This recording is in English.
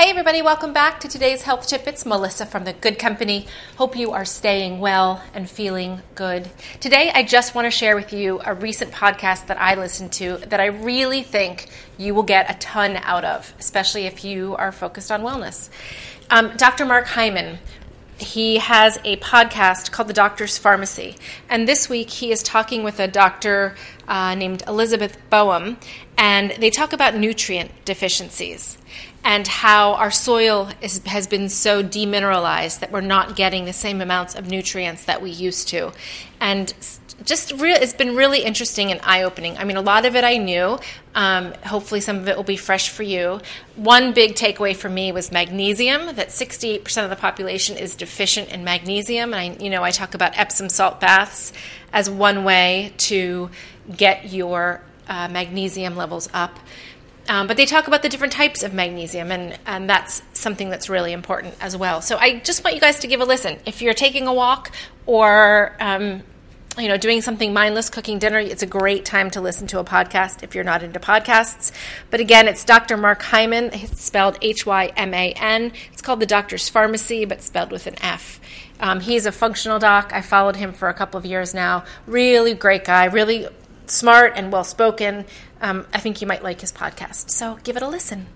Hey, everybody, welcome back to today's health tip. It's Melissa from the Good Company. Hope you are staying well and feeling good. Today, I just want to share with you a recent podcast that I listened to that I really think you will get a ton out of, especially if you are focused on wellness. Um, Dr. Mark Hyman he has a podcast called The Doctor's Farmacy. And this week he is talking with a doctor uh, named Elizabeth Boham, and they talk about nutrient deficiencies and how our soil is, has been so demineralized that we're not getting the same amounts of nutrients that we used to. And just re- it's been really interesting and eye opening. I mean, a lot of it I knew. Um, hopefully, some of it will be fresh for you. One big takeaway for me was magnesium. That 68% of the population is deficient in magnesium. And I, you know, I talk about Epsom salt baths as one way to get your uh, magnesium levels up. Um, but they talk about the different types of magnesium, and, and that's something that's really important as well. So I just want you guys to give a listen. If you're taking a walk or um, you know, doing something mindless, cooking dinner, it's a great time to listen to a podcast if you're not into podcasts. But again, it's Dr. Mark Hyman. It's spelled H Y M A N. It's called The Doctor's Farmacy, but spelled with an F. Um, he's a functional doc. I followed him for a couple of years now. Really great guy, really smart and well spoken. Um, I think you might like his podcast. So give it a listen.